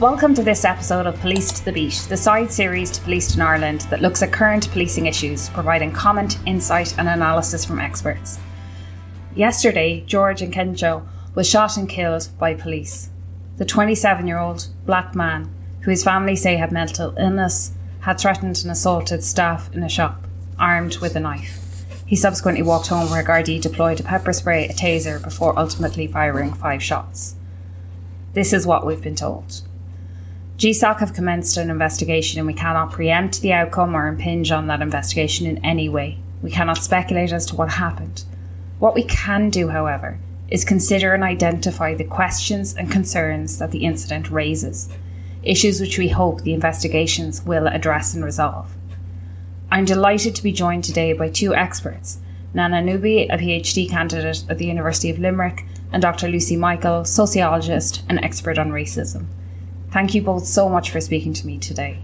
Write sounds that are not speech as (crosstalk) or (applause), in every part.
Welcome to this episode of Policed: The Beat, the side series to Policed in Ireland that looks at current policing issues, providing comment, insight, and analysis from experts. Yesterday, George Nkencho was shot and killed by police. The 27 year old black man, who his family say had mental illness, had threatened and assaulted staff in a shop, armed with a knife. He subsequently walked home where Gardaí deployed a pepper spray, a taser, before ultimately firing five shots. This is what we've been told. GSOC have commenced an investigation and we cannot preempt the outcome or impinge on that investigation in any way. We cannot speculate as to what happened. What we can do, however, is consider and identify the questions and concerns that the incident raises, issues which we hope the investigations will address and resolve. I'm delighted to be joined today by two experts Nana Nubi, a PhD candidate at the University of Limerick, and Dr. Lucy Michael, sociologist and expert on racism. Thank you both so much for speaking to me today.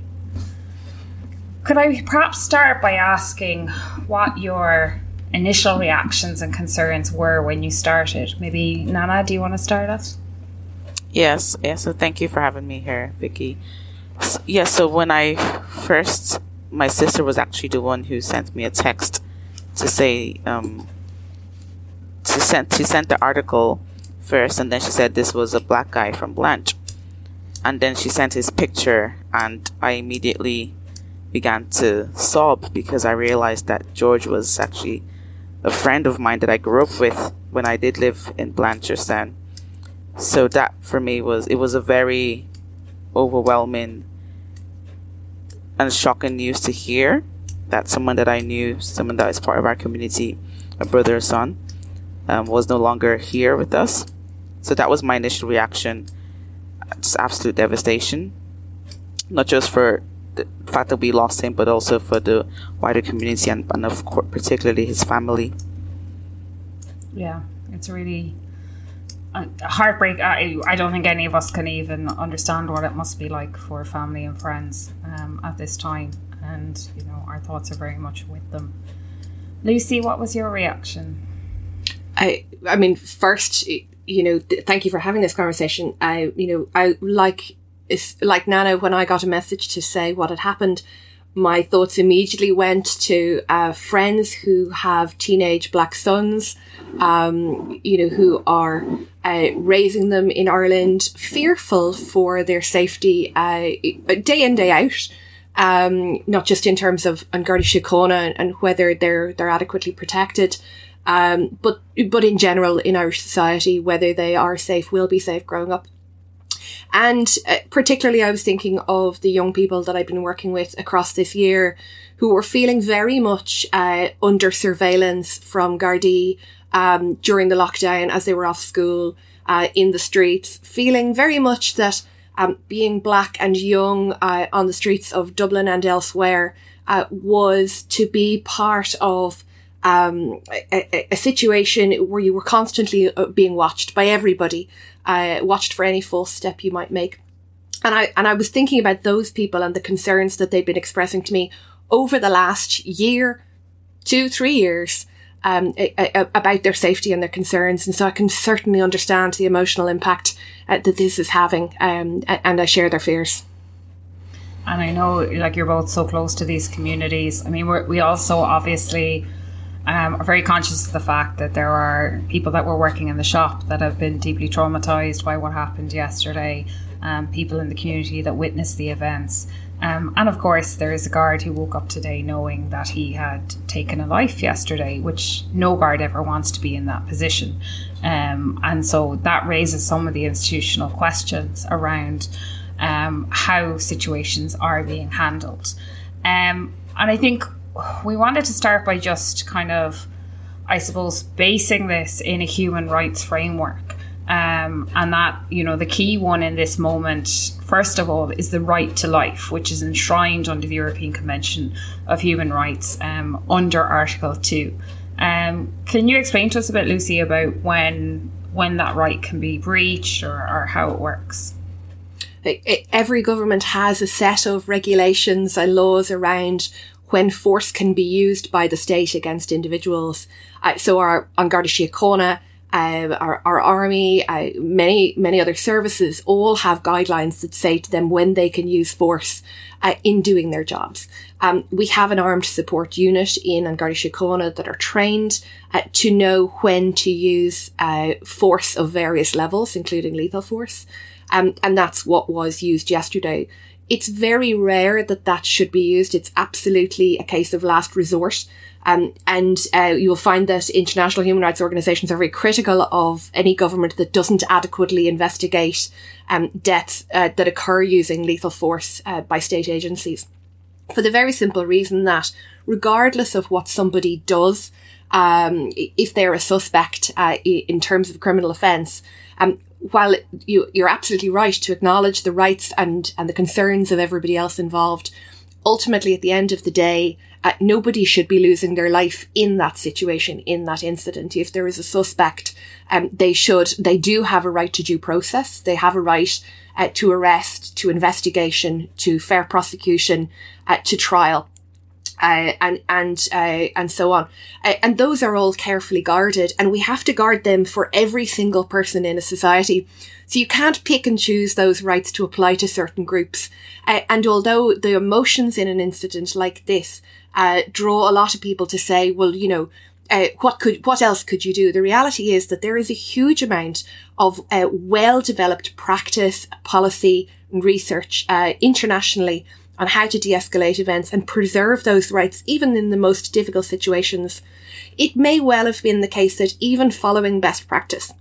Could I perhaps start by asking what your initial reactions and concerns were when you started? Maybe Nana, do you want to start us? Yes, yes. So thank you for having me here, Vicky. So, yes. Yeah, so when I first, my sister was actually the one who sent me a text to say um, to send to send the article first, and then she said this was a black guy from Blanch and then she sent his picture and I immediately began to sob because I realized that George was actually a friend of mine that I grew up with when I did live in Blanchardstown. So that for me was it was a very overwhelming and shocking news to hear that someone that I knew, someone that is part of our community, a brother or son, um, was no longer here with us. So that was my initial reaction just absolute devastation, not just for the fact that we lost him, but also for the wider community and, and of course, particularly his family. Yeah, it's really a heartbreak. I, I don't think any of us can even understand what it must be like for family and friends um, at this time. And, you know, our thoughts are very much with them. Lucy, what was your reaction? I, I mean, first, you know, th- thank you for having this conversation. I, you know, I like, it's like Nana, when I got a message to say what had happened, my thoughts immediately went to uh, friends who have teenage black sons, um, you know, who are uh, raising them in Ireland, fearful for their safety uh, day in day out. Um, not just in terms of An Síochána and, and whether they're they're adequately protected, um, but but in general in Irish society, whether they are safe, will be safe growing up. And uh, particularly, I was thinking of the young people that I've been working with across this year who were feeling very much uh, under surveillance from Gardaí um, during the lockdown as they were off school uh, in the streets, feeling very much that um, being black and young uh, on the streets of Dublin and elsewhere uh, was to be part of um, a, a, situation where you were constantly uh, being watched by everybody, uh, watched for any false step you might make. And I, and I was thinking about those people and the concerns that they'd been expressing to me over the last year, two, three years, um, a, a, about their safety and their concerns. And so I can certainly understand the emotional impact uh, that this is having. Um, and I share their fears. And I know, like, you're both so close to these communities. I mean, we also obviously um, are very conscious of the fact that there are people that were working in the shop that have been deeply traumatized by what happened yesterday, um, people in the community that witnessed the events. Um, and of course, there is a guard who woke up today knowing that he had taken a life yesterday, which no guard ever wants to be in that position. Um, and so that raises some of the institutional questions around um, how situations are being handled. Um, and I think we wanted to start by just kind of, I suppose, basing this in a human rights framework. Um, and that, you know, the key one in this moment, first of all, is the right to life, which is enshrined under the European Convention of Human Rights um, under Article 2. Um, can you explain to us a bit, Lucy, about when when that right can be breached or, or how it works? Every government has a set of regulations and laws around when force can be used by the state against individuals. Uh, so our Garda Síochána uh, our, our army, uh, many, many other services all have guidelines that say to them when they can use force uh, in doing their jobs. Um, we have an armed support unit in An Garda Síochána that are trained uh, to know when to use uh, force of various levels, including lethal force. Um, and that's what was used yesterday. It's very rare that that should be used. It's absolutely a case of last resort. Um, and uh, you will find that international human rights organisations are very critical of any government that doesn't adequately investigate um, deaths uh, that occur using lethal force uh, by state agencies. For the very simple reason that, regardless of what somebody does, um, if they're a suspect uh, in terms of criminal offence, um, while you, you're absolutely right to acknowledge the rights and, and the concerns of everybody else involved, ultimately at the end of the day, uh, nobody should be losing their life in that situation, in that incident. If there is a suspect, um, they should, they do have a right to due process. They have a right uh, to arrest, to investigation, to fair prosecution, uh, to trial. Uh, and and uh, and so on, uh, and those are all carefully guarded, and we have to guard them for every single person in a society. So you can't pick and choose those rights to apply to certain groups. Uh, and although the emotions in an incident like this uh, draw a lot of people to say, well, you know, uh, what could what else could you do? The reality is that there is a huge amount of uh, well developed practice, policy, and research uh, internationally on how to de-escalate events and preserve those rights, even in the most difficult situations. It may well have been the case that even following best practice,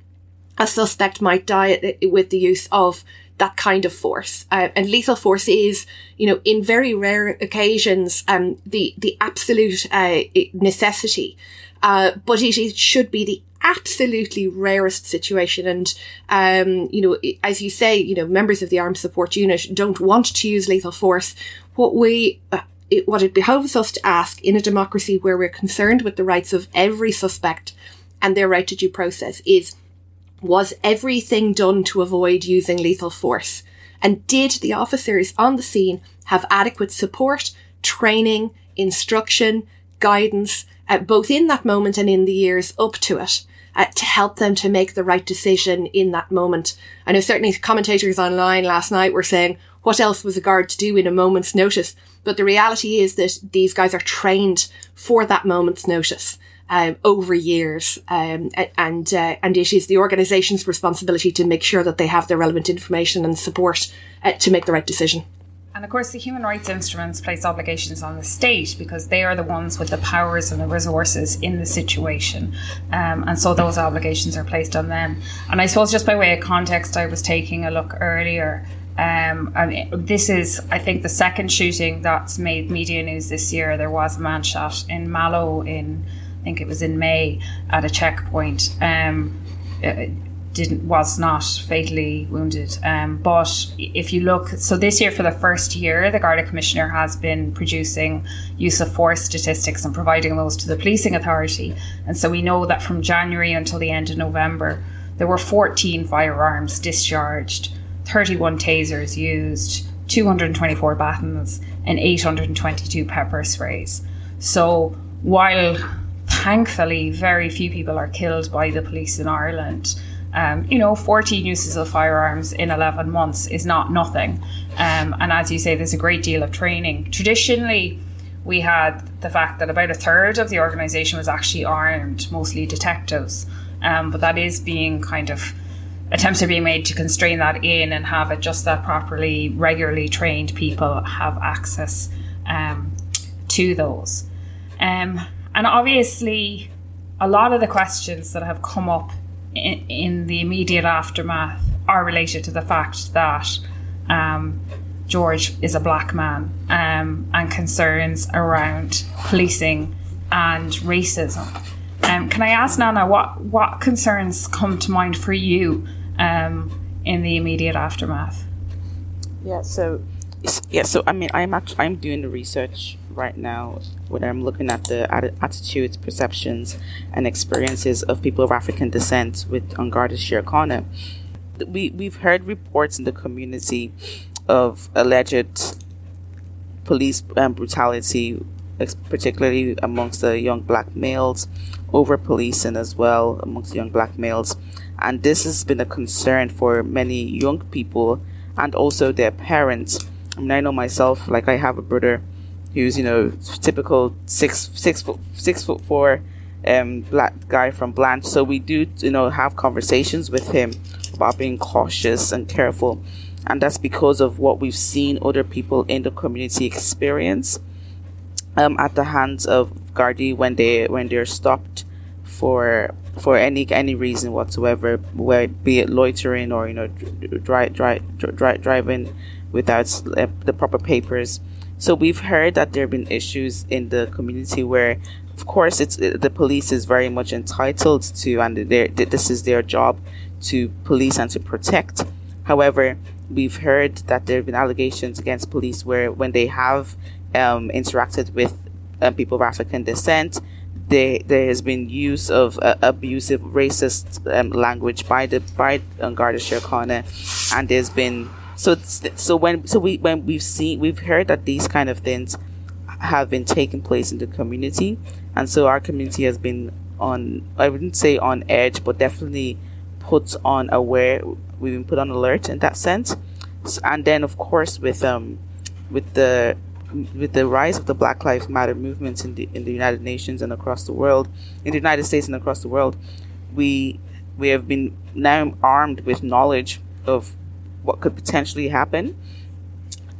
a suspect might die with the use of that kind of force. Uh, and lethal force is, you know, in very rare occasions, um, the, the absolute, uh, necessity. Uh, but it, it should be the absolutely rarest situation. And, um, you know, as you say, you know, members of the armed support unit don't want to use lethal force. What we, uh, it, what it behoves us to ask in a democracy where we're concerned with the rights of every suspect and their right to due process is, was everything done to avoid using lethal force? And did the officers on the scene have adequate support, training, instruction, guidance, uh, both in that moment and in the years up to it? Uh, to help them to make the right decision in that moment. I know certainly commentators online last night were saying, what else was a guard to do in a moment's notice? But the reality is that these guys are trained for that moment's notice um, over years, um, and uh, and it is the organisation's responsibility to make sure that they have the relevant information and support uh, to make the right decision. And of course, the human rights instruments place obligations on the state because they are the ones with the powers and the resources in the situation. Um, and so those obligations are placed on them. And I suppose, just by way of context, I was taking a look earlier. Um, and this is, I think, the second shooting that's made media news this year. There was a man shot in Mallow in I think it was in May at a checkpoint. Um, didn't was not fatally wounded. Um, but if you look, so this year for the first year, the Garda Commissioner has been producing use of force statistics and providing those to the policing authority. And so we know that from January until the end of November, there were 14 firearms discharged, 31 tasers used, 224 batons, and 822 pepper sprays. So while thankfully, very few people are killed by the police in Ireland. Um, you know, 14 uses of firearms in 11 months is not nothing. Um, and as you say, there's a great deal of training. Traditionally, we had the fact that about a third of the organisation was actually armed, mostly detectives. Um, but that is being kind of attempts are being made to constrain that in and have it just that properly, regularly trained people have access um, to those. Um, and obviously, a lot of the questions that have come up in, the immediate aftermath are related to the fact that um, George is a black man um, and concerns around policing and racism. Um, can I ask Nana what what concerns come to mind for you um, in the immediate aftermath? Yeah, so yeah, so I mean, I'm actually I'm doing the research right now when I'm looking at the attitudes, perceptions, and experiences of people of African descent with An Garda Síochána. We we've heard reports in the community of alleged police um, brutality particularly amongst the young black males, over policing as well amongst young black males. And this has been a concern for many young people and also their parents. I mean, I know myself, like I have a brother who's, you know, typical six, six foot, six foot four, um, black guy from Blanch. So we do, you know, have conversations with him about being cautious and careful. And that's because of what we've seen other people in the community experience um, at the hands of Gardaí when they when they're stopped for for any any reason whatsoever, where be it loitering or you know dri- dri- dri- driving without uh, the proper papers. So we've heard that there have been issues in the community where, of course, it's the police is very much entitled to, and this is their job to police and to protect. However, we've heard that there have been allegations against police where when they have um, interacted with um, people of African descent, there there has been use of uh, abusive, racist um, language by the by um, Garda Síochána, and there's been so so when so we when we've seen we've heard that these kind of things have been taking place in the community, and so our community has been on I wouldn't say on edge, but definitely put on aware. We've been put on alert in that sense, so, and then of course with um with the with the rise of the Black Lives Matter movements in the in the United Nations and across the world, in the United States and across the world, we we have been now armed with knowledge of what could potentially happen,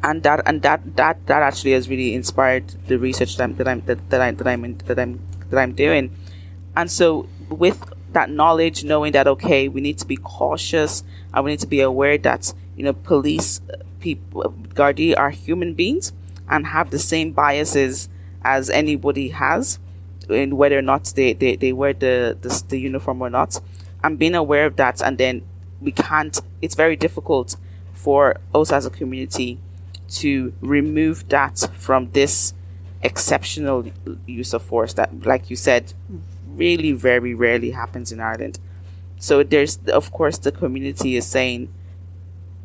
and that and that that that actually has really inspired the research that I'm that I'm that, that I that I'm in, that I'm that I'm doing, and so with that knowledge, knowing that okay, we need to be cautious and we need to be aware that you know police uh, people, Gardaí are human beings and have the same biases as anybody has in whether or not they, they, they wear the, the, the uniform or not. And being aware of that, and then we can't, it's very difficult for us as a community to remove that from this exceptional use of force that, like you said, really very rarely happens in Ireland. So there's, of course, the community is saying,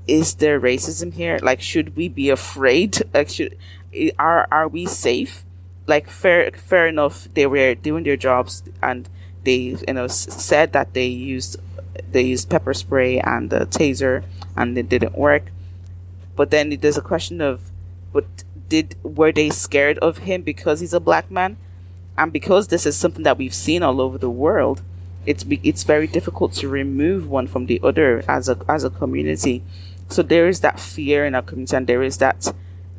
is there racism here? Like, should we be afraid? (laughs) Like, should are are we safe? Like, fair fair enough. They were doing their jobs, and they you know said that they used they used pepper spray and a taser, and it didn't work. But then there's a question of, but did were they scared of him because he's a black man, and because this is something that we've seen all over the world? It's it's very difficult to remove one from the other as a as a community so there is that fear in our community and there is that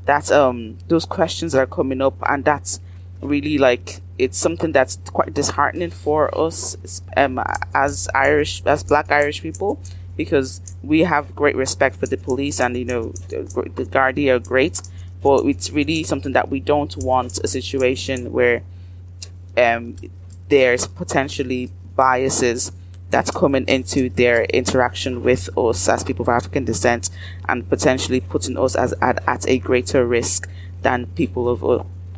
that um those questions that are coming up and that's really like it's something that's quite disheartening for us um as irish as black irish people because we have great respect for the police and you know the, the Gardaí are great but it's really something that we don't want a situation where um there's potentially biases that's coming into their interaction with us as people of African descent and potentially putting us as at, at a greater risk than people of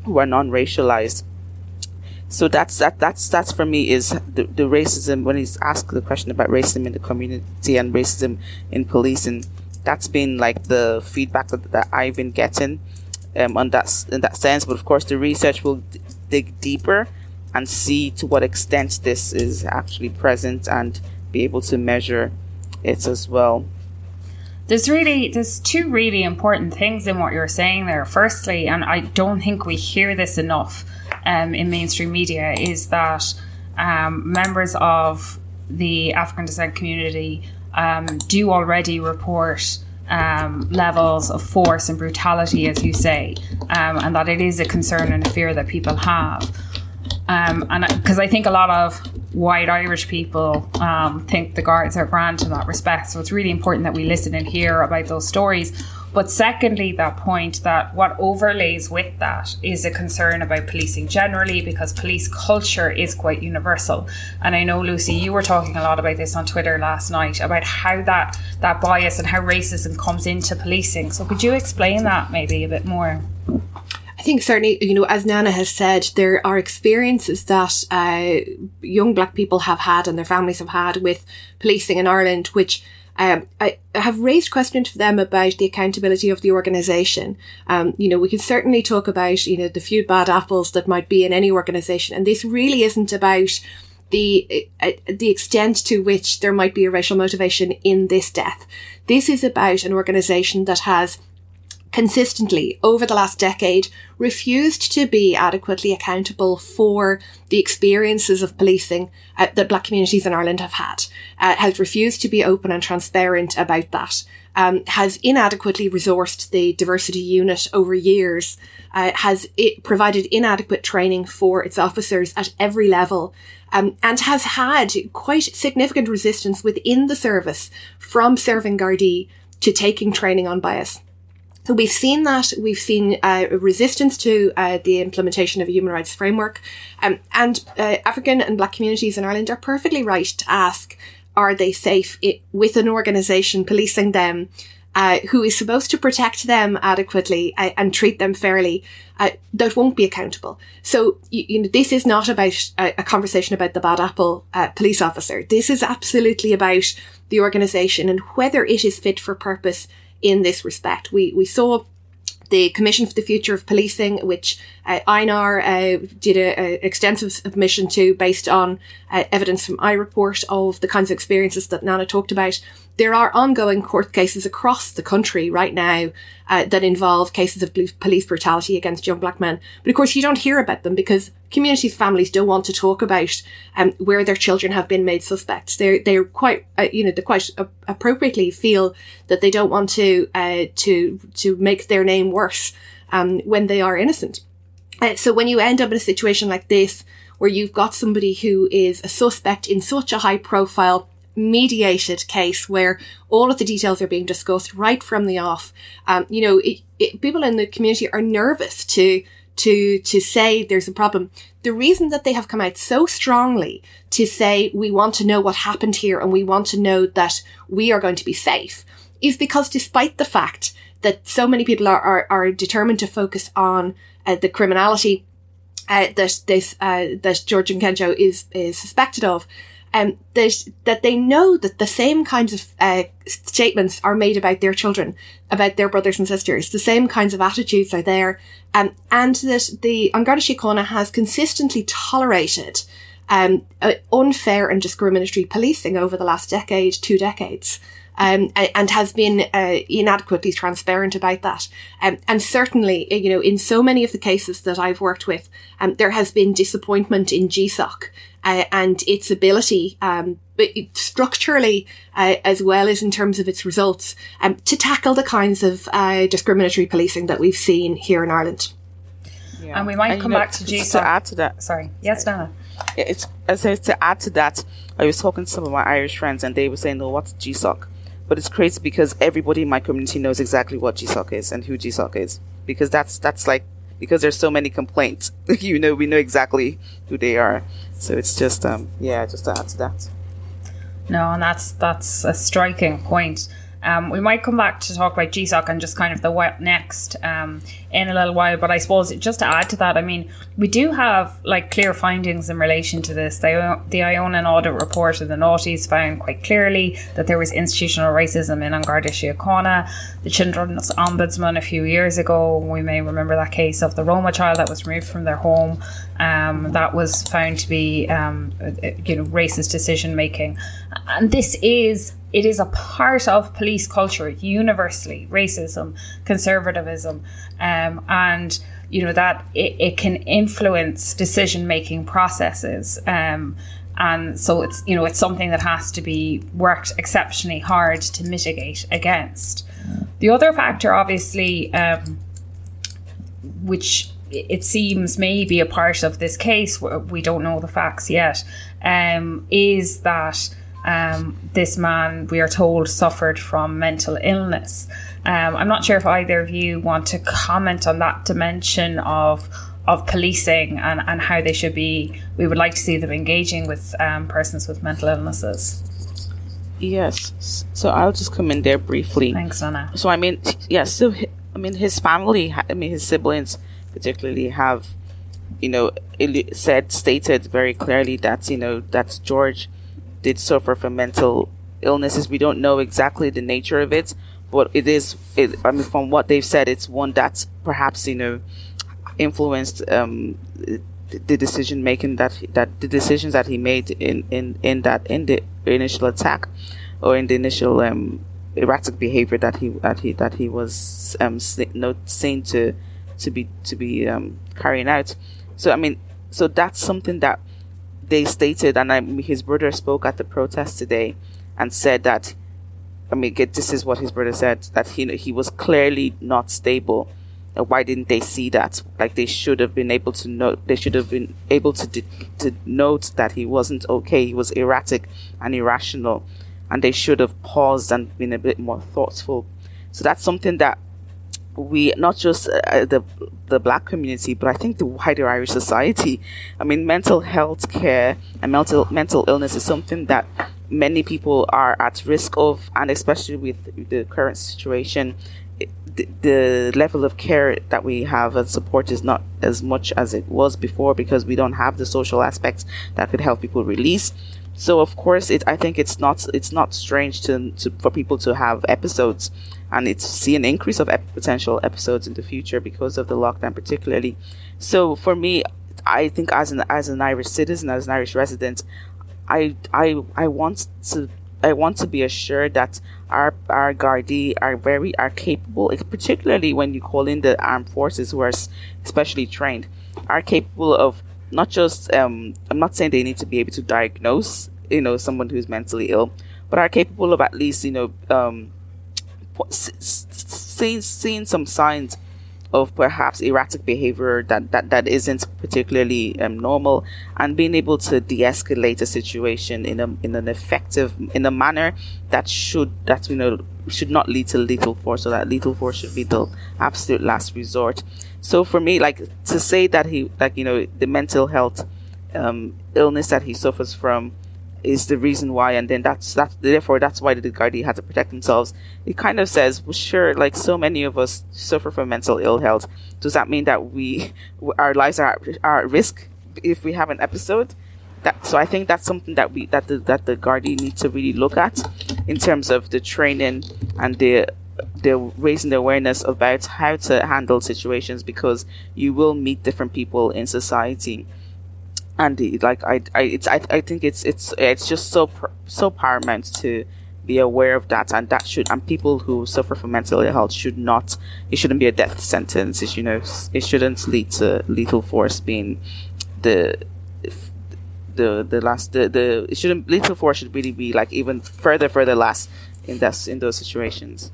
who are non-racialized. So that's that that's that's for me is the, the racism when he's asked the question about racism in the community and racism in policing. That's been like the feedback that, that I've been getting um, on that in that sense. But of course, the research will d- dig deeper and see to what extent this is actually present and be able to measure it as well. There's really there's two really important things in what you're saying there. Firstly, and I don't think we hear this enough um, in mainstream media, is that um, members of the African descent community um, do already report um, levels of force and brutality, as you say, um, and that it is a concern and a fear that people have. Um, and because I think a lot of white Irish people um, think the guards are grand in that respect. So it's really important that we listen and hear about those stories. But secondly, that point that what overlays with that is a concern about policing generally because police culture is quite universal. And I know Lucy, you were talking a lot about this on Twitter last night about how that that bias and how racism comes into policing. So could you explain that maybe a bit more? I think certainly, you know, as Nana has said, there are experiences that uh, young black people have had and their families have had with policing in Ireland, which um, I have raised questions for them about the accountability of the organisation. Um, you know, we can certainly talk about, you know, the few bad apples that might be in any organisation. And this really isn't about the, uh, the extent to which there might be a racial motivation in this death. This is about an organisation that has consistently over the last decade refused to be adequately accountable for the experiences of policing uh, that black communities in Ireland have had, uh, has refused to be open and transparent about that, um, has inadequately resourced the diversity unit over years, uh, has provided inadequate training for its officers at every level, um, and has had quite significant resistance within the service from serving Gardaí to taking training on bias. So we've seen that. We've seen uh, resistance to uh, the implementation of a human rights framework. Um, and uh, African and Black communities in Ireland are perfectly right to ask, are they safe it, with an organisation policing them uh, who is supposed to protect them adequately uh, and treat them fairly uh, that won't be accountable. So, you, you know, this is not about a, a conversation about the bad apple police officer. This is absolutely about the organisation and whether it is fit for purpose in this respect. We, we saw the Commission for the Future of Policing, which uh, uh, did an extensive submission to based on uh, evidence from iReport of the kinds of experiences that Nana talked about. There are ongoing court cases across the country right now uh, that involve cases of police brutality against young black men. But of course, you don't hear about them because communities, families don't want to talk about um, where their children have been made suspects. They're they're quite uh, you know they quite appropriately feel that they don't want to uh, to to make their name worse um, when they are innocent. Uh, so when you end up in a situation like this, where you've got somebody who is a suspect in such a high profile mediated case where all of the details are being discussed right from the off. Um, you know, it, it, people in the community are nervous to to to say there's a problem. The reason that they have come out so strongly to say we want to know what happened here and we want to know that we are going to be safe is because despite the fact that so many people are are, are determined to focus on uh, the criminality uh, that this uh, that George Nkencho is is suspected of, um, that that they know that the same kinds of uh, statements are made about their children, about their brothers and sisters. The same kinds of attitudes are there, um, and that the An Garda Síochána has consistently tolerated um, uh, unfair and discriminatory policing over the last decade, two decades um, and has been uh, inadequately transparent about that. Um, and certainly, uh, you know, in so many of the cases that I've worked with, um, there has been disappointment in GSOC uh, and its ability, um, but structurally uh, as well as in terms of its results, um, to tackle the kinds of uh, discriminatory policing that we've seen here in Ireland. Yeah. And we might and come know, back to GSOC. To add to that. Sorry. Yes, Nana. It's, as to add to that, I was talking to some of my Irish friends and they were saying, "No, what's GSOC?" But it's crazy because everybody in my community knows exactly what GSOC is and who GSOC is. Because that's, that's like, because there's so many complaints, (laughs) you know, we know exactly who they are. So it's just, um, yeah, just to add to that. No, and that's, that's a striking point. Um, we might come back to talk about GSOC and just kind of the what next um, in a little while. But I suppose just to add to that, I mean, we do have like clear findings in relation to this. The, the Ionann audit report of the Naughties found quite clearly that there was institutional racism in An Garda Síochána. The Children's Ombudsman a few years ago, we may remember that case of the Roma child that was removed from their home. Um, that was found to be, um, you know, racist decision making, and this is it is a part of police culture universally racism conservatism um, and you know that it, it can influence decision making processes um, and so it's you know it's something that has to be worked exceptionally hard to mitigate against. The other factor obviously um, which it seems may be a part of this case we don't know the facts yet um, is that um, this man, we are told, suffered from mental illness. Um, I'm not sure if either of you want to comment on that dimension of of policing and, and how they should be. We would like to see them engaging with um, persons with mental illnesses. Yes. So I'll just come in there briefly. Thanks, Anna. So I mean, yes. So I mean, his family. I mean, his siblings. particularly have, you know, said stated very clearly that you know that George did suffer from mental illnesses. We don't know exactly the nature of it, but it is. It, I mean, from what they've said, it's one that's perhaps you know influenced um, the decision making that that the decisions that he made in in in that in the initial attack or in the initial um, erratic behavior that he that he that he was um seen to to be to be um, carrying out. So I mean, so that's something that they stated, and I, his brother spoke at the protest today and said that. I mean, this is what his brother said that he he was clearly not stable. Why didn't they see that? Like they should have been able to know. They should have been able to to note that he wasn't okay. He was erratic and irrational and they should have paused and been a bit more thoughtful. So that's something that we not just uh, the the black community, but I think the wider Irish society. I mean, mental health care and mental mental illness is something that many people are at risk of, and especially with the current situation, the, the level of care that we have and support is not as much as it was before because we don't have the social aspects that could help people release. So of course, it I think it's not it's not strange to, to for people to have episodes, and it's see an increase of ep- potential episodes in the future because of the lockdown, particularly. So for me, I think as an as an Irish citizen, as an Irish resident, I I I want to I want to be assured that our our Gardaí are very are capable, particularly when you call in the armed forces who are especially trained, are capable of not just um, I'm not saying they need to be able to diagnose you know someone who's mentally ill, but are capable of at least you know um, seeing seeing some signs of perhaps erratic behavior that, that, that isn't particularly um, normal and being able to de-escalate a situation in a in an effective in a manner that should that you know should not lead to lethal force so that lethal force should be the absolute last resort. So for me, like to say that he, like you know, the mental health um, illness that he suffers from is the reason why, and then that's that's therefore that's why the Gardaí had to protect themselves. It kind of says, well, sure, like so many of us suffer from mental ill health. Does that mean that we our lives are are at risk if we have an episode? That, so I think that's something that we that the that the Gardaí need to really look at in terms of the training and the they're raising the awareness about how to handle situations because you will meet different people in society and like I, I it's I, I think it's it's it's just so so paramount to be aware of that and that should and people who suffer from mental health should not it shouldn't be a death sentence. It, you know it shouldn't lead to lethal force being the the the last the, the it shouldn't lethal force should really be like even further further last in that in those situations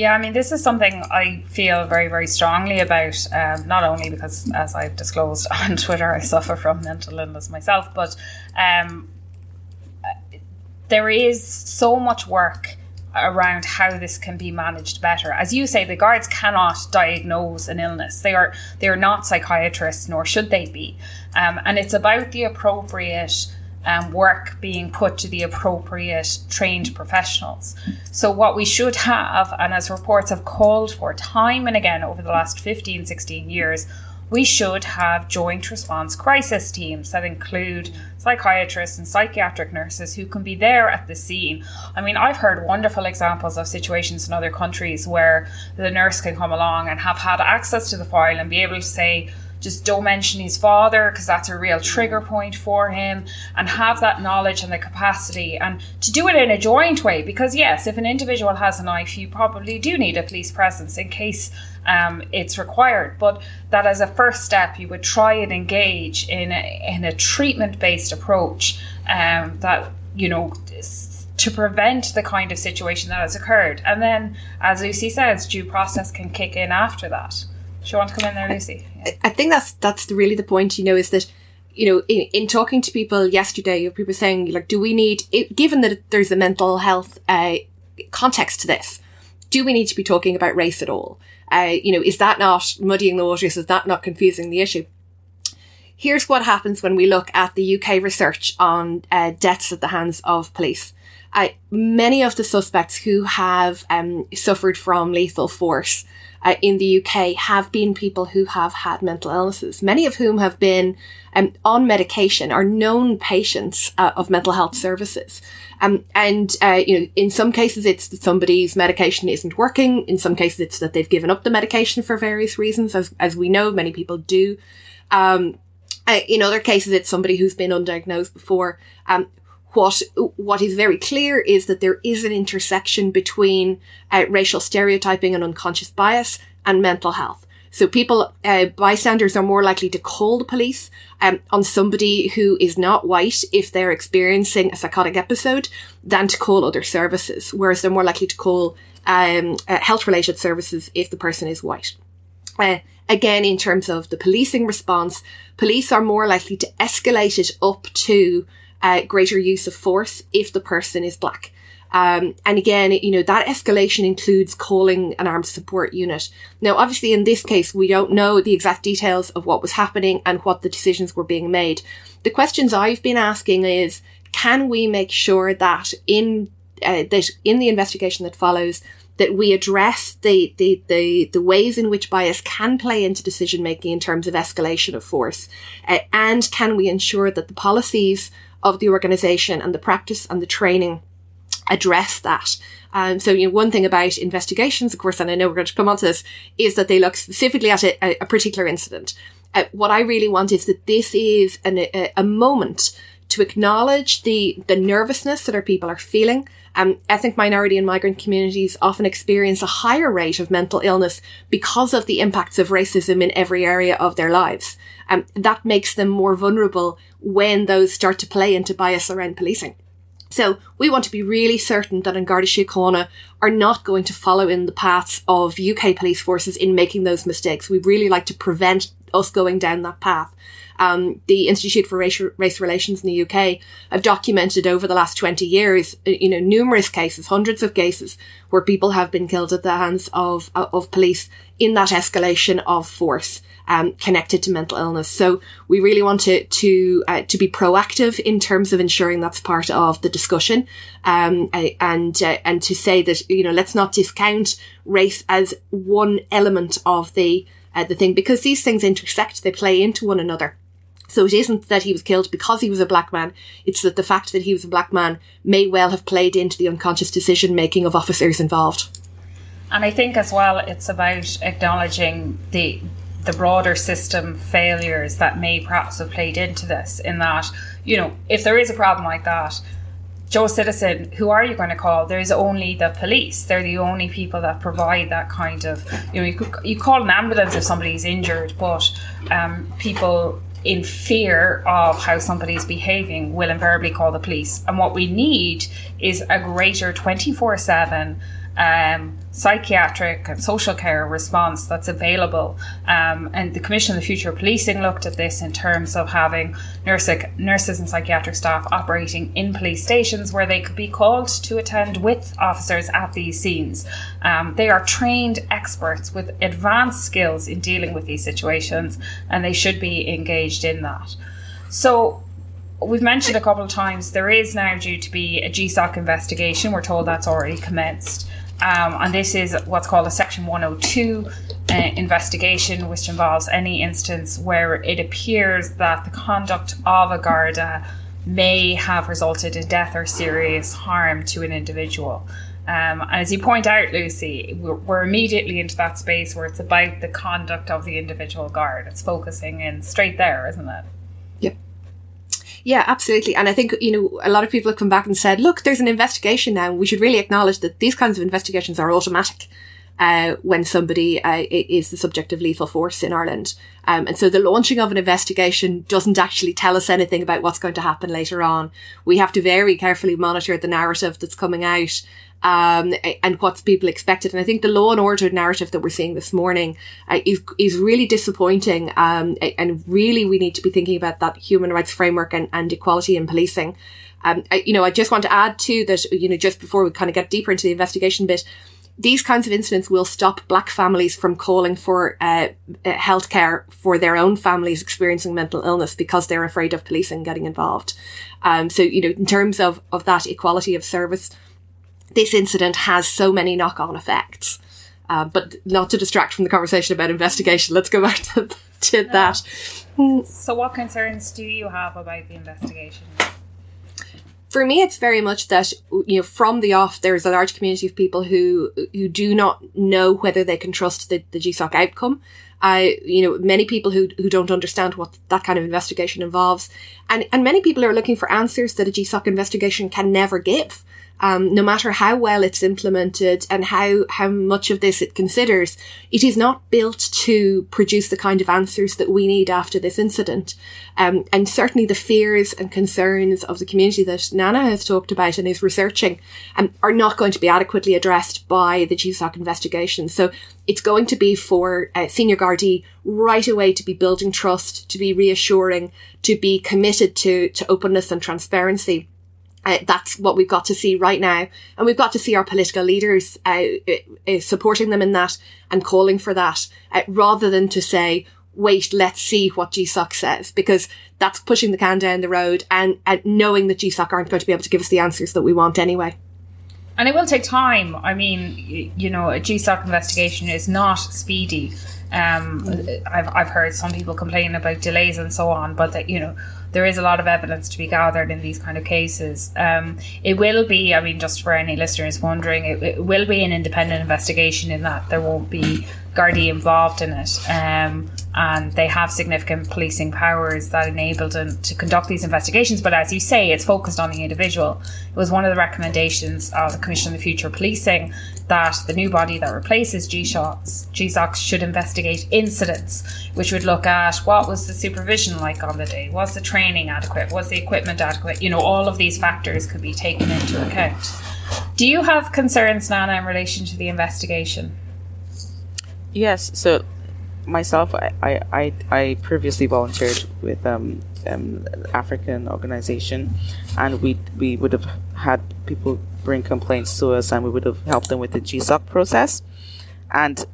yeah, I mean, this is something I feel very, very strongly about. Um, not only because, as I've disclosed (laughs) on Twitter, I suffer from mental illness myself, but um, there is so much work around how this can be managed better. As you say, the guards cannot diagnose an illness. They are they are not psychiatrists, nor should they be. Um, and it's about the appropriate um, work being put to the appropriate trained professionals. So, what we should have, and as reports have called for time and again over the last 15, 16 years, we should have joint response crisis teams that include psychiatrists and psychiatric nurses who can be there at the scene. I mean, I've heard wonderful examples of situations in other countries where the nurse can come along and have had access to the file and be able to say, just don't mention his father because that's a real trigger point for him and have that knowledge and the capacity and to do it in a joint way. Because yes if an individual has a knife you probably do need a police presence in case um, it's required. But that as a first step you would try and engage in a, in a treatment based approach um, that you know to prevent the kind of situation that has occurred. And then as lucy says due process can kick in after that. Do you want to come in there, Lucy? I think that's that's really the point. You know, is that you know, in, in talking to people yesterday, people saying like, do we need, given that there's a mental health uh, context to this, do we need to be talking about race at all? Uh, you know, is that not muddying the waters? Is that not confusing the issue? Here's what happens when we look at the UK research on uh, deaths at the hands of police. Uh, many of the suspects who have um, suffered from lethal force uh, in the UK have been people who have had mental illnesses, many of whom have been um, on medication, are known patients uh, of mental health services. Um, and, uh, you know, in some cases, it's that somebody's medication isn't working. In some cases, it's that they've given up the medication for various reasons, as, as we know, many people do. Um, uh, in other cases, it's somebody who's been undiagnosed before. Um, what what is very clear is that there is an intersection between uh, racial stereotyping and unconscious bias and mental health. So people, uh, bystanders are more likely to call the police um, on somebody who is not white if they're experiencing a psychotic episode than to call other services, whereas they're more likely to call um, uh, health related services if the person is white. Uh, again, in terms of the policing response, police are more likely to escalate it up to uh, greater use of force if the person is black. Um, and again, you know, that escalation includes calling an armed support unit. Now, obviously, in this case, we don't know the exact details of what was happening and what the decisions were being made. The questions I've been asking is, can we make sure that in uh, that in the investigation that follows, that we address the, the, the, the ways in which bias can play into decision making in terms of escalation of force? Uh, and can we ensure that the policies of the organization and the practice and the training address that. Um, so, you know, one thing about investigations, of course, and I know we're going to come on to this, is that they look specifically at a, a particular incident. Uh, what I really want is that this is an, a, a, moment to acknowledge the, the nervousness that our people are feeling. Um, ethnic minority and migrant communities often experience a higher rate of mental illness because of the impacts of racism in every area of their lives. Um, that makes them more vulnerable when those start to play into bias around policing. So we want to be really certain that An Garda Síochána are not going to follow in the paths of UK police forces in making those mistakes. We really like to prevent us going down that path. Um, the Institute for Race, Race Relations in the UK have documented over the last 20 years, uh, you know, numerous cases, hundreds of cases where people have been killed at the hands of, of police in that escalation of force um, connected to mental illness. So we really want to to uh, to be proactive in terms of ensuring that's part of the discussion, um, and uh, and to say that you know let's not discount race as one element of the uh, the thing because these things intersect, they play into one another. So it isn't that he was killed because he was a black man. It's that the fact that he was a black man may well have played into the unconscious decision making of officers involved. And I think as well, it's about acknowledging the the broader system failures that may perhaps have played into this. In that, you know, if there is a problem like that, Joe Citizen, who are you going to call? There's only the police. They're the only people that provide that kind of, you know, you, could, you call an ambulance if somebody's injured, but um, people in fear of how somebody's behaving will invariably call the police. And what we need is a greater 24 7 um, psychiatric and social care response that's available. Um, and the Commission on the Future of Policing looked at this in terms of having nursic, nurses and psychiatric staff operating in police stations where they could be called to attend with officers at these scenes. Um, they are trained experts with advanced skills in dealing with these situations and they should be engaged in that. So, We've mentioned a couple of times there is now due to be a GSOC investigation. We're told that's already commenced. Um, and this is what's called a Section 102 uh, investigation, which involves any instance where it appears that the conduct of a Garda may have resulted in death or serious harm to an individual. Um, and as you point out, Lucy, we're, we're, immediately into that space where it's about the conduct of the individual guard. It's focusing in straight there, isn't it? Yeah, absolutely. And I think, you know, a lot of people have come back and said, look, there's an investigation now. We should really acknowledge that these kinds of investigations are automatic. Uh, when somebody uh, is the subject of lethal force in Ireland. Um, and so the launching of an investigation doesn't actually tell us anything about what's going to happen later on. We have to very carefully monitor the narrative that's coming out um, and what's people expected. And I think the law and order narrative that we're seeing this morning uh, is, is really disappointing. Um, and really we need to be thinking about that human rights framework and, and equality in policing. Um, I, you know, I just want to add too that, you know, just before we kind of get deeper into the investigation bit, these kinds of incidents will stop black families from calling for uh, uh healthcare for their own families experiencing mental illness because they're afraid of policing getting involved. Um, so, you know, in terms of, of that equality of service, this incident has so many knock on effects. Uh, but not to distract from the conversation about investigation, let's go (laughs) back to, to that. So, what concerns do you have about the investigation? For me, it's very much that you know from the off, there's a large community of people who who do not know whether they can trust the, the GSOC outcome. I, you know, many people who, who don't understand what that kind of investigation involves. And, and many people are looking for answers that a GSOC investigation can never give um, no matter how well it's implemented and how, how much of this it considers, it is not built to produce the kind of answers that we need after this incident. Um, and certainly the fears and concerns of the community that Nana has talked about and is researching um, are not going to be adequately addressed by the GSOC investigation. So it's going to be for uh, senior Gardaí right away to be building trust, to be reassuring, to be committed to, to openness and transparency. Uh, that's what we've got to see right now. And we've got to see our political leaders uh, uh, supporting them in that and calling for that uh, rather than to say, wait, let's see what GSOC says, because that's pushing the can down the road and, and knowing that GSOC aren't going to be able to give us the answers that we want anyway. And it will take time. I mean, you know, a GSOC investigation is not speedy. Um, I've, I've heard some people complain about delays and so on, but that, you know, there is a lot of evidence to be gathered in these kind of cases. Um, it will be, I mean, just for any listeners wondering, it, it, will be an independent investigation in that there won't be Gardaí involved in it. Um, and they have significant policing powers that enable them to conduct these investigations. But as you say, it's focused on the individual. It was one of the recommendations of the Commission on the Future Policing that the new body that replaces GSOCs, GSOCs should investigate incidents, which would look at what was the supervision like on the day, was the training adequate, was the equipment adequate, you know, all of these factors could be taken into account. Do you have concerns, Nana, in relation to the investigation? Yes, so myself, I, I, I previously volunteered with um, um, African organization, and we we would have had people bring complaints to us, and we would have helped them with the GSOC process, and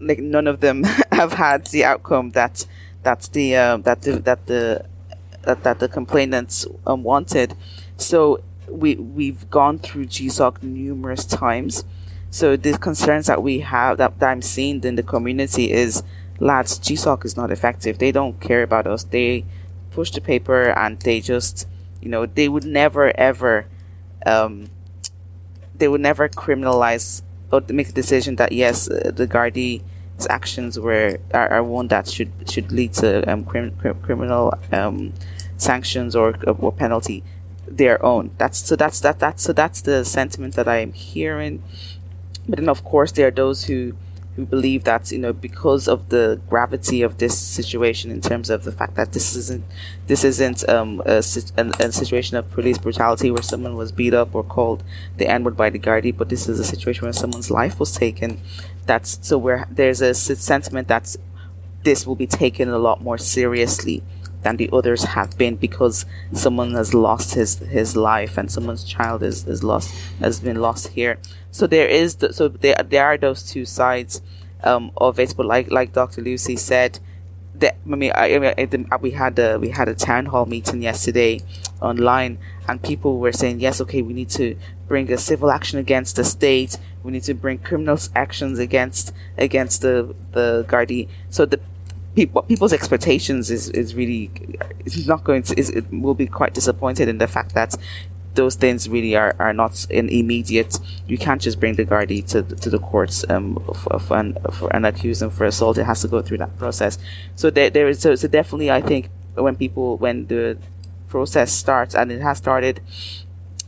like none of them (laughs) have had the outcome that that the uh, that the that the that, that the complainants um, wanted. So we we've gone through GSOC numerous times so the concerns that we have that, that I'm seeing in the community is lads, GSOC is not effective. They don't care about us. They push the paper and they just you know, they would never ever um they would never criminalize or make a decision that yes, uh, the Gardaí's actions were are, are, one that should should lead to um, crim, crim, criminal um, sanctions or or penalty their own. That's so that's that that's so that's the sentiment that I am hearing but then, of course, there are those who who believe that you know because of the gravity of this situation in terms of the fact that this isn't this isn't um, a, a, a situation of police brutality where someone was beat up or called the N-word by the Gardaí, but this is a situation where someone's life was taken. That's so where there's a sentiment that this will be taken a lot more seriously than the others have been because someone has lost his his life and someone's child is, is lost has been lost here. So there is the, so there there are those two sides um, of it. But like like Dr. Lucy said, that I mean, I, I, I, we had a we had a town hall meeting yesterday online, and people were saying yes, okay, we need to bring a civil action against the state. We need to bring criminal actions against against the the Gardaí. So the people people's expectations is is really is not going to is it will be quite disappointed in the fact that those things really are, are not in immediate. You can't just bring the Gardaí to to the courts um for, for, and, for, and accuse them for assault. It has to go through that process. So there there is so, so definitely I think when people when the process starts and it has started,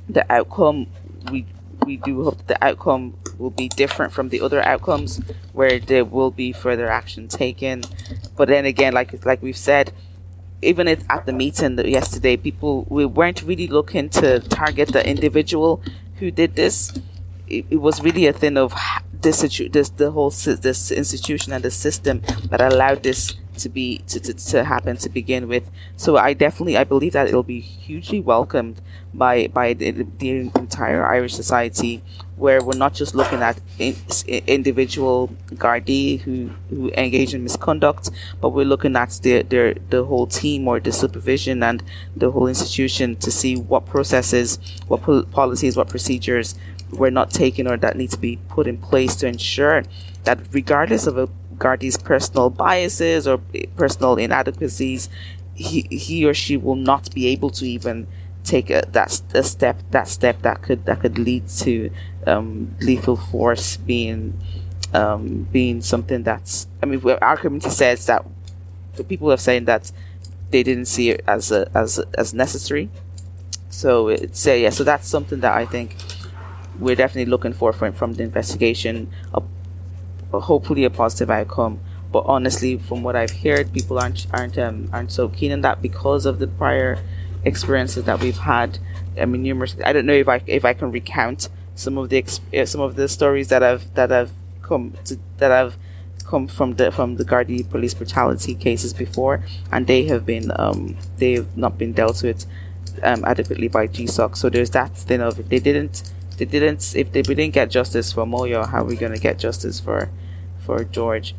the outcome we we do hope that the outcome will be different from the other outcomes where there will be further action taken. But then again, like like we've said, even if at the meeting yesterday, people we weren't really looking to target the individual who did this. It, it was really a thing of this, this the whole this institution and the system that allowed this to be to, to, to happen to begin with. So I definitely I believe that it'll be hugely welcomed by by the, the entire Irish society, where we're not just looking at in, individual Gardaí who who engage in misconduct, but we're looking at the the the whole team or the supervision and the whole institution to see what processes, what policies, what procedures were not taken or that need to be put in place to ensure that regardless of a Gardaí's personal biases or personal inadequacies, he, he or she will not be able to even take a, that a step that step that could that could lead to um, lethal force being um, being something that's I mean our community says that the people are saying that they didn't see it as a, as as necessary. So it's uh, yeah so that's something that I think we're definitely looking for from, from the investigation. A, a hopefully a positive outcome. But honestly from what I've heard people aren't aren't um, aren't so keen on that because of the prior experiences that we've had. I mean, numerous. I don't know if I if I can recount some of the uh, some of the stories that have that have come to, that have come from the from the Gardaí police brutality cases before, and they have been um, they've not been dealt with um, adequately by GSOC. So there's that thing of if they didn't they didn't if they we didn't get justice for Moyo, how are we going to get justice for for George?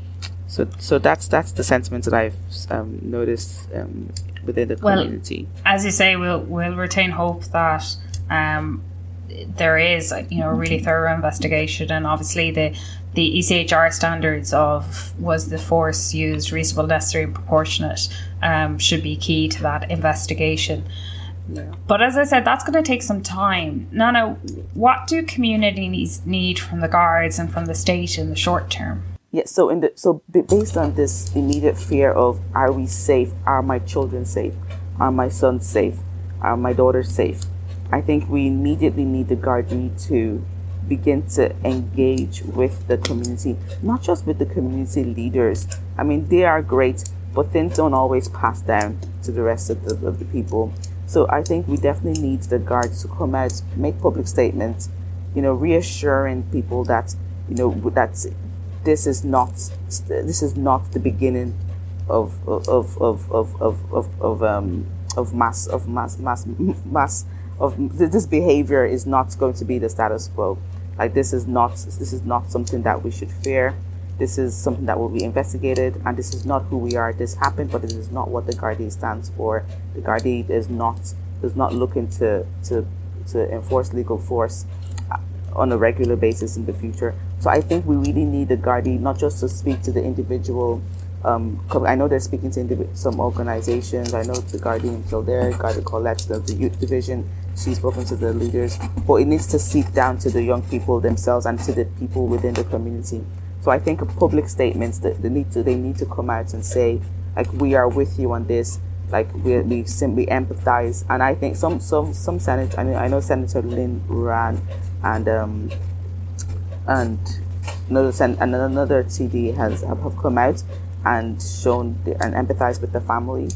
So so that's that's the sentiment that I've um, noticed um, within the community. Well, as you say, we'll we'll retain hope that um, there is you know a really thorough investigation, and obviously the the ECHR standards of was the force used reasonable, necessary, and proportionate um, should be key to that investigation. Yeah. But as I said, that's going to take some time. Nana, what do communities need from the guards and from the state in the short term? Yeah, so in the so based on this immediate fear of are we safe? Are my children safe? Are my sons safe? Are my daughters safe? I think we immediately need the Gardaí to begin to engage with the community, not just with the community leaders. I mean, they are great, but things don't always pass down to the rest of the, of the people. So I think we definitely need the guards to come out, make public statements, you know, reassuring people that, you know, that this is not this is not the beginning of of of of of of, of um of mass of mass mass mass of this behavior is not going to be the status quo. Like this is not this is not something that we should fear. This is something that will be investigated and this is not who we are. This happened but it is not what the Gardaí stands for. The Gardaí is not is not looking to to to enforce legal force on a regular basis in the future. So I think we really need the Gardaí not just to speak to the individual. Um, I know they're speaking to indiv- some organizations. I know the Guardian Kildare, Garda Colette, the, the youth division. She's spoken to the leaders, but it needs to seep down to the young people themselves and to the people within the community. So I think public statements that they need to they need to come out and say like we are with you on this like we, we simply empathize and i think some some some senators i mean i know senator lynn Ruane and um and another and another td has have, come out and shown the, and empathized with the family.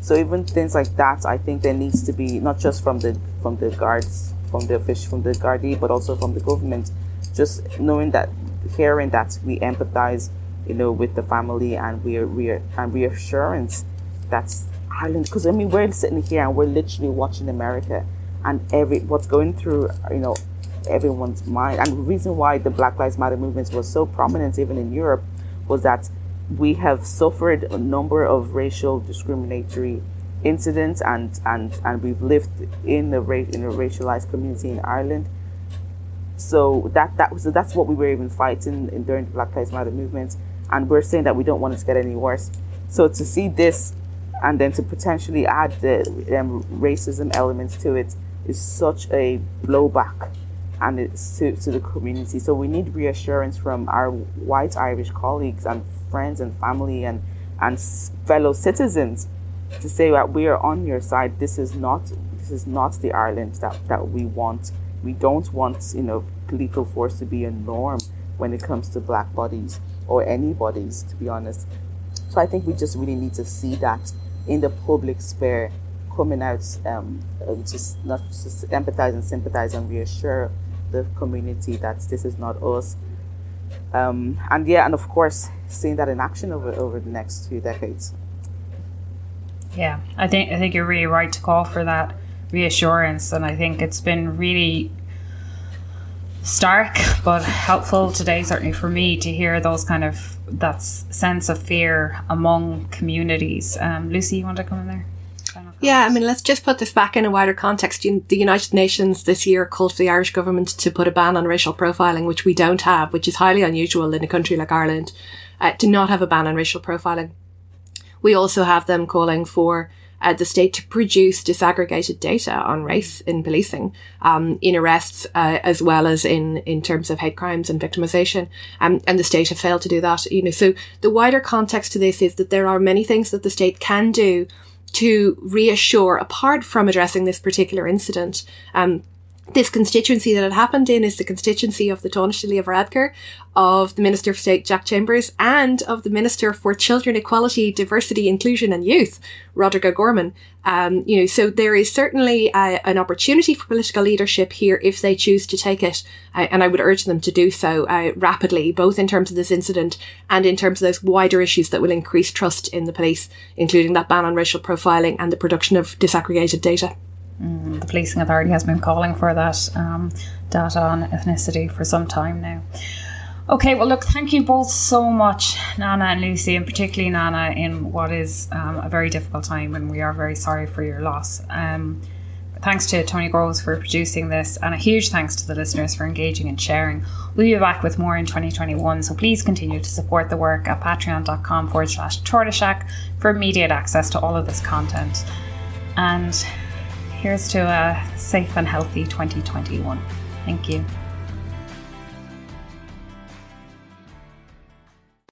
So even things like that i think there needs to be not just from the from the guards from the fish from the Gardaí but also from the government just knowing that hearing that we empathize you know with the family and we're, we're and reassurance that's Ireland because I mean we're sitting here and we're literally watching America and every what's going through you know everyone's mind. And the reason why the Black Lives Matter movements was so prominent even in Europe was that we have suffered a number of racial discriminatory incidents and and and we've lived in the race in a racialized community in Ireland. So that that was so that's what we were even fighting in, during the Black Lives Matter movement and we're saying that we don't want it to get any worse. So to see this and then to potentially add the um, racism elements to it is such a blowback and it's to, to the community. So we need reassurance from our white irish colleagues and friends and family and and fellow citizens to say that we are on your side. This is not this is not the ireland that, that we want. We don't want you know lethal force to be a norm when it comes to black bodies or any bodies to be honest. So i think we just really need to see that in the public sphere coming out um, just not just empathize and sympathize and reassure the community that this is not us. Um, and yeah, and of course, seeing that in action over over the next few decades. Yeah, I think I think you're really right to call for that reassurance, and I think it's been really stark but helpful today, certainly for me, to hear those kind of that sense of fear among communities. Um, Lucy, you want to come in there? Yeah, I mean, let's just put this back in a wider context. The United Nations this year called for the Irish government to put a ban on racial profiling, which we don't have, which is highly unusual in a country like Ireland, uh, to not have a ban on racial profiling. We also have them calling for uh, the state to produce disaggregated data on race in policing, um, in arrests, uh, as well as in, in terms of hate crimes and victimization. Um, and the state have failed to do that, you know. So the wider context to this is that there are many things that the state can do to reassure, apart from addressing this particular incident, um, this constituency that it happened in is the constituency of the Taoiseach of Varadkar, of the Minister of State Jack Chambers, and of the Minister for Children, Equality, Diversity, Inclusion and Youth, Roderick O'Gorman. Um, you know, so there is certainly uh, an opportunity for political leadership here if they choose to take it, uh, and I would urge them to do so uh, rapidly, both in terms of this incident and in terms of those wider issues that will increase trust in the police, including that ban on racial profiling and the production of disaggregated data. Mm, the policing authority has been calling for that um, data on ethnicity for some time now. Okay, well, look, thank you both so much, Nana and Lucy, and particularly Nana, in what is um, a very difficult time, and we are very sorry for your loss. Um, thanks to Tony Groves for producing this, and a huge thanks to the listeners for engaging and sharing. We'll be back with more in 2021, so please continue to support the work at patreon.com forward slash tortoiseshack for immediate access to all of this content. And here's to a safe and healthy 2021. Thank you.